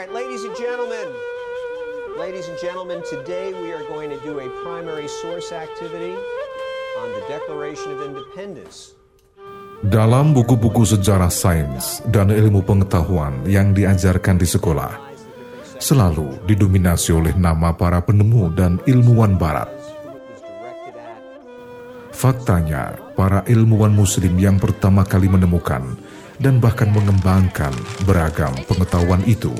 right, ladies and gentlemen. Ladies and gentlemen, today we are going to do a primary source activity on the Declaration of Independence. Dalam buku-buku sejarah sains dan ilmu pengetahuan yang diajarkan di sekolah, selalu didominasi oleh nama para penemu dan ilmuwan barat. Faktanya, para ilmuwan muslim yang pertama kali menemukan dan bahkan mengembangkan beragam pengetahuan itu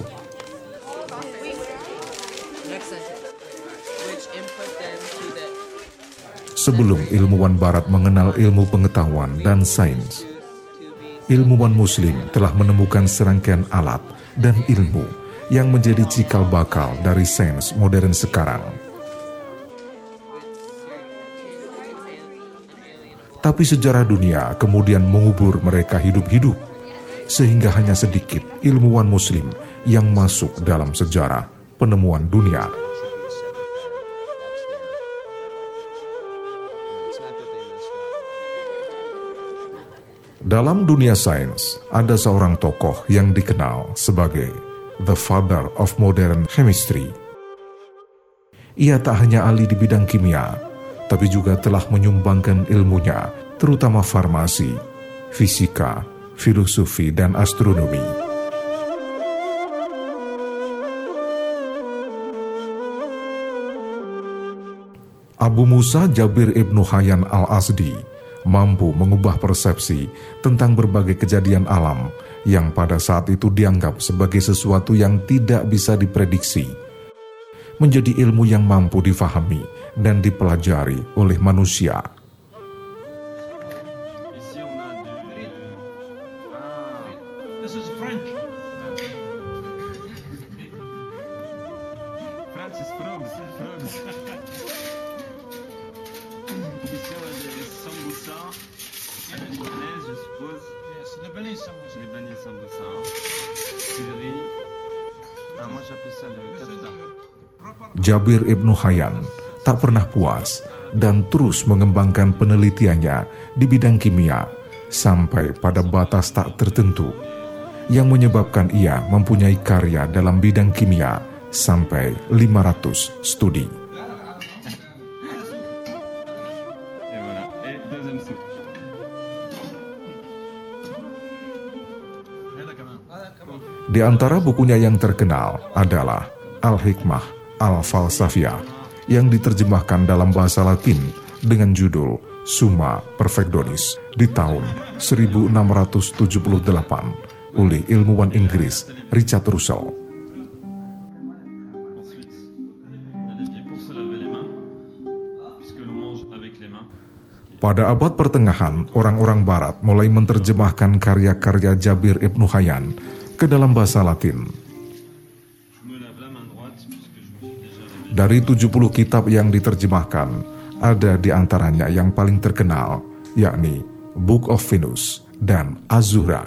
sebelum ilmuwan barat mengenal ilmu pengetahuan dan sains. Ilmuwan muslim telah menemukan serangkaian alat dan ilmu yang menjadi cikal bakal dari sains modern sekarang. Tapi sejarah dunia kemudian mengubur mereka hidup-hidup, sehingga hanya sedikit ilmuwan muslim yang masuk dalam sejarah penemuan dunia. Dalam dunia sains, ada seorang tokoh yang dikenal sebagai the father of modern chemistry. Ia tak hanya ahli di bidang kimia, tapi juga telah menyumbangkan ilmunya, terutama farmasi, fisika, filosofi, dan astronomi. Abu Musa Jabir ibnu Hayyan al-Asdi mampu mengubah persepsi tentang berbagai kejadian alam yang pada saat itu dianggap sebagai sesuatu yang tidak bisa diprediksi, menjadi ilmu yang mampu difahami dan dipelajari oleh manusia. Jabir ibnu Hayyan tak pernah puas dan terus mengembangkan penelitiannya di bidang kimia sampai pada batas tak tertentu yang menyebabkan ia mempunyai karya dalam bidang kimia sampai 500 studi. Di antara bukunya yang terkenal adalah Al-Hikmah Al-Falsafia yang diterjemahkan dalam bahasa Latin dengan judul Summa Perfectionis di tahun 1678 oleh ilmuwan Inggris Richard Russell. Pada abad pertengahan, orang-orang barat mulai menerjemahkan karya-karya Jabir Ibnu Hayyan ke dalam bahasa Latin Dari 70 kitab yang diterjemahkan, ada di antaranya yang paling terkenal, yakni Book of Venus dan Azura.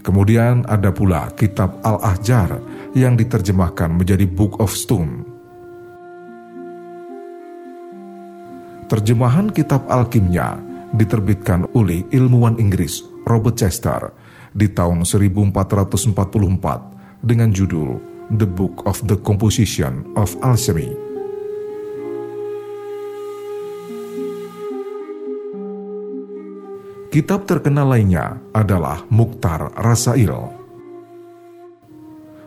Kemudian ada pula kitab Al-Ahjar yang diterjemahkan menjadi Book of Stone. Terjemahan kitab Alkimia diterbitkan oleh ilmuwan Inggris Robert Chester di tahun 1444 dengan judul The Book of the Composition of Alchemy. Kitab terkenal lainnya adalah Mukhtar Rasail.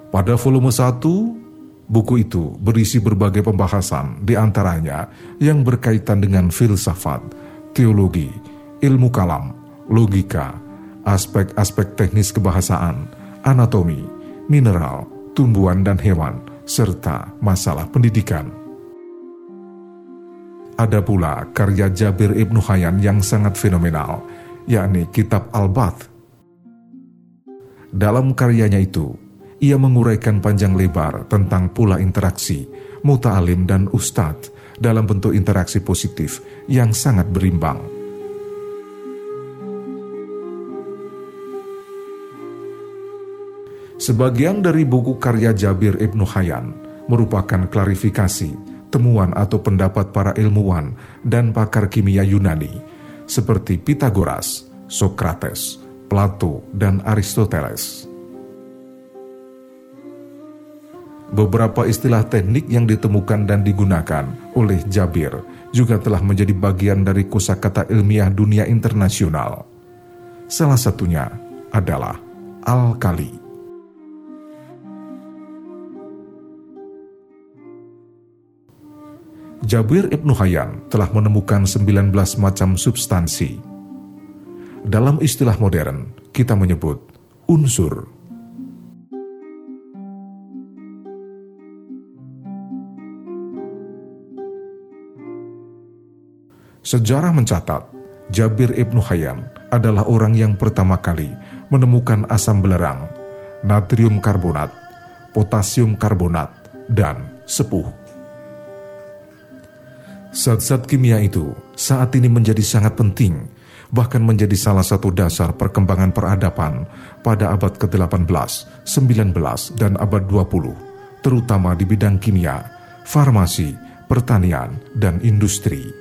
Pada volume 1, buku itu berisi berbagai pembahasan di antaranya yang berkaitan dengan filsafat, teologi, ilmu kalam, logika, aspek-aspek teknis kebahasaan, anatomi, mineral, tumbuhan dan hewan, serta masalah pendidikan. Ada pula karya Jabir Ibnu Hayyan yang sangat fenomenal, yakni Kitab Al-Bath. Dalam karyanya itu, ia menguraikan panjang lebar tentang pula interaksi, muta'alim dan ustadz dalam bentuk interaksi positif yang sangat berimbang. Sebagian dari buku karya Jabir Ibnu Hayyan merupakan klarifikasi, temuan atau pendapat para ilmuwan dan pakar kimia Yunani seperti Pitagoras, Socrates, Plato, dan Aristoteles. beberapa istilah teknik yang ditemukan dan digunakan oleh Jabir juga telah menjadi bagian dari kosakata ilmiah dunia internasional. Salah satunya adalah alkali. Jabir Ibnu Hayyan telah menemukan 19 macam substansi. Dalam istilah modern, kita menyebut unsur. Sejarah mencatat, Jabir Ibnu Hayyan adalah orang yang pertama kali menemukan asam belerang, natrium karbonat, potasium karbonat, dan sepuh. Zat-zat kimia itu saat ini menjadi sangat penting, bahkan menjadi salah satu dasar perkembangan peradaban pada abad ke-18, 19, dan abad 20, terutama di bidang kimia, farmasi, pertanian, dan industri.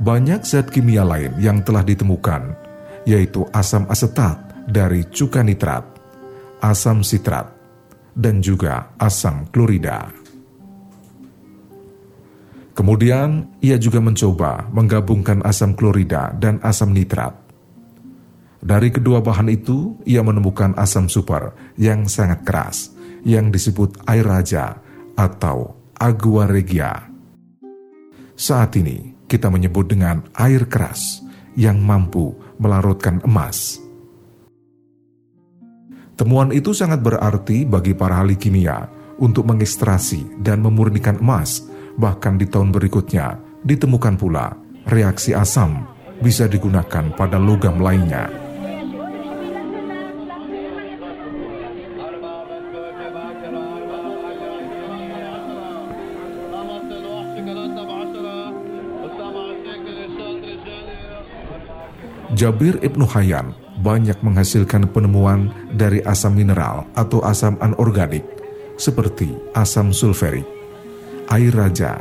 banyak zat kimia lain yang telah ditemukan, yaitu asam asetat dari cuka nitrat, asam sitrat, dan juga asam klorida. Kemudian, ia juga mencoba menggabungkan asam klorida dan asam nitrat. Dari kedua bahan itu, ia menemukan asam super yang sangat keras, yang disebut air raja atau agua regia. Saat ini, kita menyebut dengan air keras yang mampu melarutkan emas. Temuan itu sangat berarti bagi para ahli kimia untuk mengekstrasi dan memurnikan emas. Bahkan di tahun berikutnya ditemukan pula reaksi asam bisa digunakan pada logam lainnya. Jabir Ibnu Hayyan banyak menghasilkan penemuan dari asam mineral atau asam anorganik seperti asam sulferik, air raja,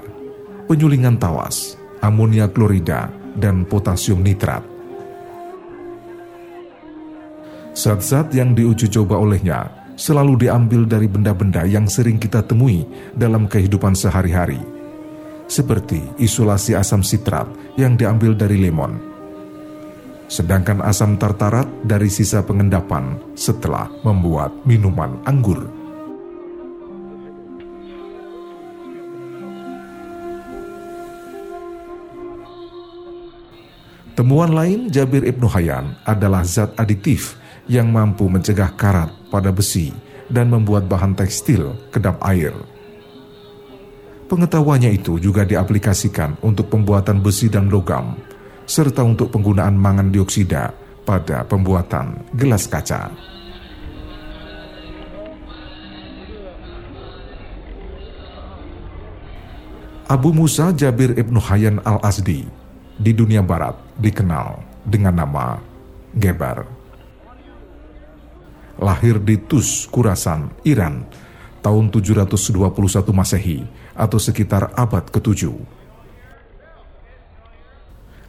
penyulingan tawas, amonia klorida, dan potasium nitrat. Zat-zat yang diuji coba olehnya selalu diambil dari benda-benda yang sering kita temui dalam kehidupan sehari-hari, seperti isolasi asam sitrat yang diambil dari lemon, sedangkan asam tartarat dari sisa pengendapan setelah membuat minuman anggur. Temuan lain Jabir Ibnu Hayyan adalah zat aditif yang mampu mencegah karat pada besi dan membuat bahan tekstil kedap air. Pengetahuannya itu juga diaplikasikan untuk pembuatan besi dan logam, serta untuk penggunaan mangan dioksida pada pembuatan gelas kaca. Abu Musa Jabir Ibnu Hayyan al-Azdi di dunia barat dikenal dengan nama Geber. Lahir di Tus, Kurasan, Iran tahun 721 Masehi atau sekitar abad ke-7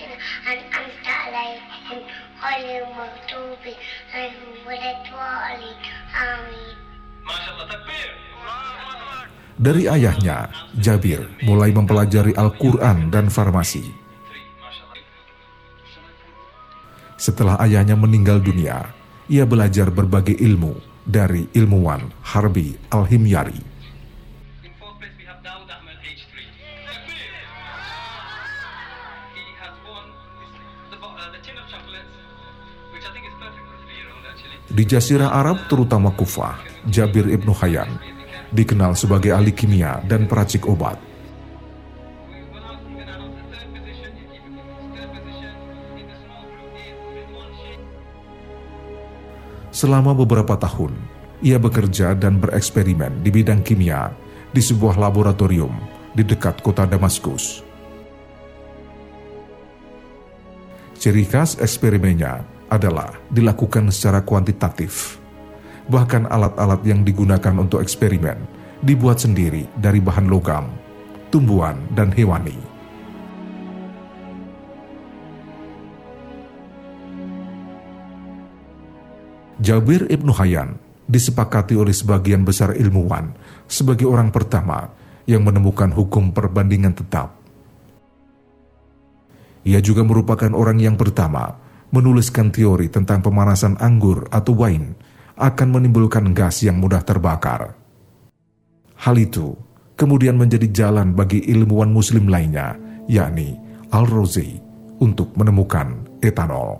الذين أنعمت عليهم غير المغضوب عليهم ولا الضالين آمين Dari ayahnya, Jabir mulai mempelajari Al-Quran dan farmasi. Setelah ayahnya meninggal dunia, ia belajar berbagai ilmu dari ilmuwan Harbi Al-Himyari. Di Jazirah Arab terutama Kufah, Jabir Ibnu Hayyan dikenal sebagai ahli kimia dan peracik obat. Selama beberapa tahun, ia bekerja dan bereksperimen di bidang kimia di sebuah laboratorium di dekat kota Damaskus. Ciri khas eksperimennya adalah dilakukan secara kuantitatif. Bahkan alat-alat yang digunakan untuk eksperimen dibuat sendiri dari bahan logam, tumbuhan, dan hewani. Jabir Ibnu Hayyan disepakati oleh sebagian besar ilmuwan sebagai orang pertama yang menemukan hukum perbandingan tetap. Ia juga merupakan orang yang pertama menuliskan teori tentang pemanasan anggur atau wine akan menimbulkan gas yang mudah terbakar. Hal itu kemudian menjadi jalan bagi ilmuwan muslim lainnya, yakni Al-Razi, untuk menemukan etanol.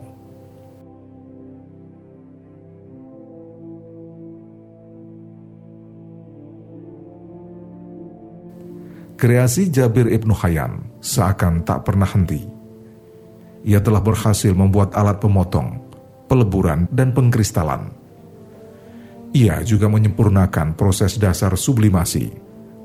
Kreasi Jabir Ibnu Hayyan seakan tak pernah henti. Ia telah berhasil membuat alat pemotong, peleburan, dan pengkristalan. Ia juga menyempurnakan proses dasar sublimasi,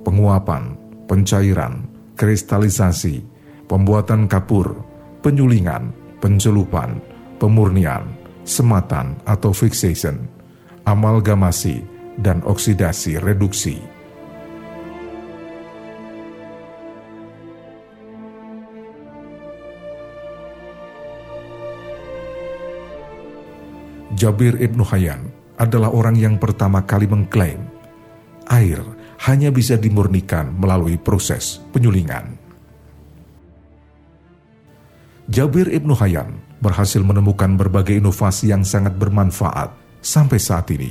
penguapan, pencairan, kristalisasi, pembuatan kapur, penyulingan, pencelupan, pemurnian, sematan atau fixation, amalgamasi, dan oksidasi reduksi. Jabir Ibnu Hayyan adalah orang yang pertama kali mengklaim air hanya bisa dimurnikan melalui proses penyulingan. Jabir Ibnu Hayyan berhasil menemukan berbagai inovasi yang sangat bermanfaat sampai saat ini.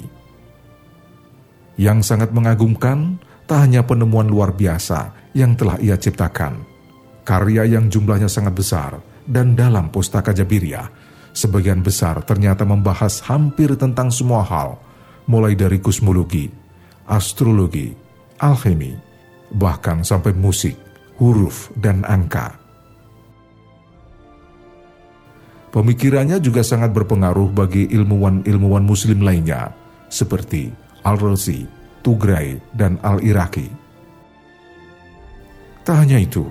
Yang sangat mengagumkan tak hanya penemuan luar biasa yang telah ia ciptakan, karya yang jumlahnya sangat besar dan dalam pustaka Jabiriyah sebagian besar ternyata membahas hampir tentang semua hal, mulai dari kosmologi, astrologi, alchemy, bahkan sampai musik, huruf, dan angka. Pemikirannya juga sangat berpengaruh bagi ilmuwan-ilmuwan muslim lainnya, seperti Al-Razi, Tugrai, dan Al-Iraqi. Tak hanya itu,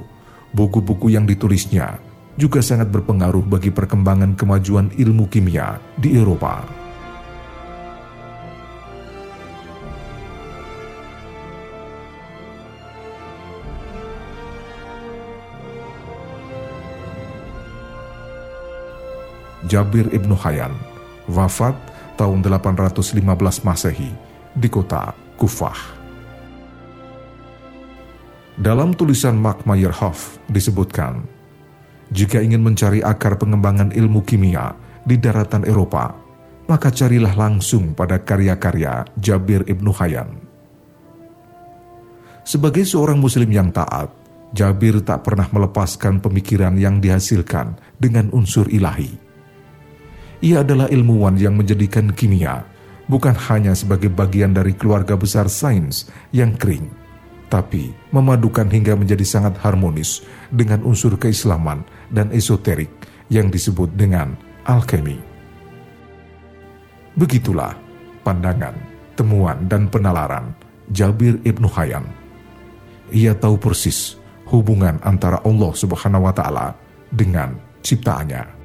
buku-buku yang ditulisnya juga sangat berpengaruh bagi perkembangan kemajuan ilmu kimia di Eropa. Jabir Ibnu Hayyan wafat tahun 815 Masehi di kota Kufah. Dalam tulisan Mark Meyerhoff disebutkan, jika ingin mencari akar pengembangan ilmu kimia di daratan Eropa, maka carilah langsung pada karya-karya Jabir Ibnu Hayyan. Sebagai seorang muslim yang taat, Jabir tak pernah melepaskan pemikiran yang dihasilkan dengan unsur ilahi. Ia adalah ilmuwan yang menjadikan kimia bukan hanya sebagai bagian dari keluarga besar sains yang kering, tapi memadukan hingga menjadi sangat harmonis dengan unsur keislaman dan esoterik yang disebut dengan alkemi. Begitulah pandangan, temuan, dan penalaran Jabir Ibnu Hayyan. Ia tahu persis hubungan antara Allah Subhanahu wa Ta'ala dengan ciptaannya.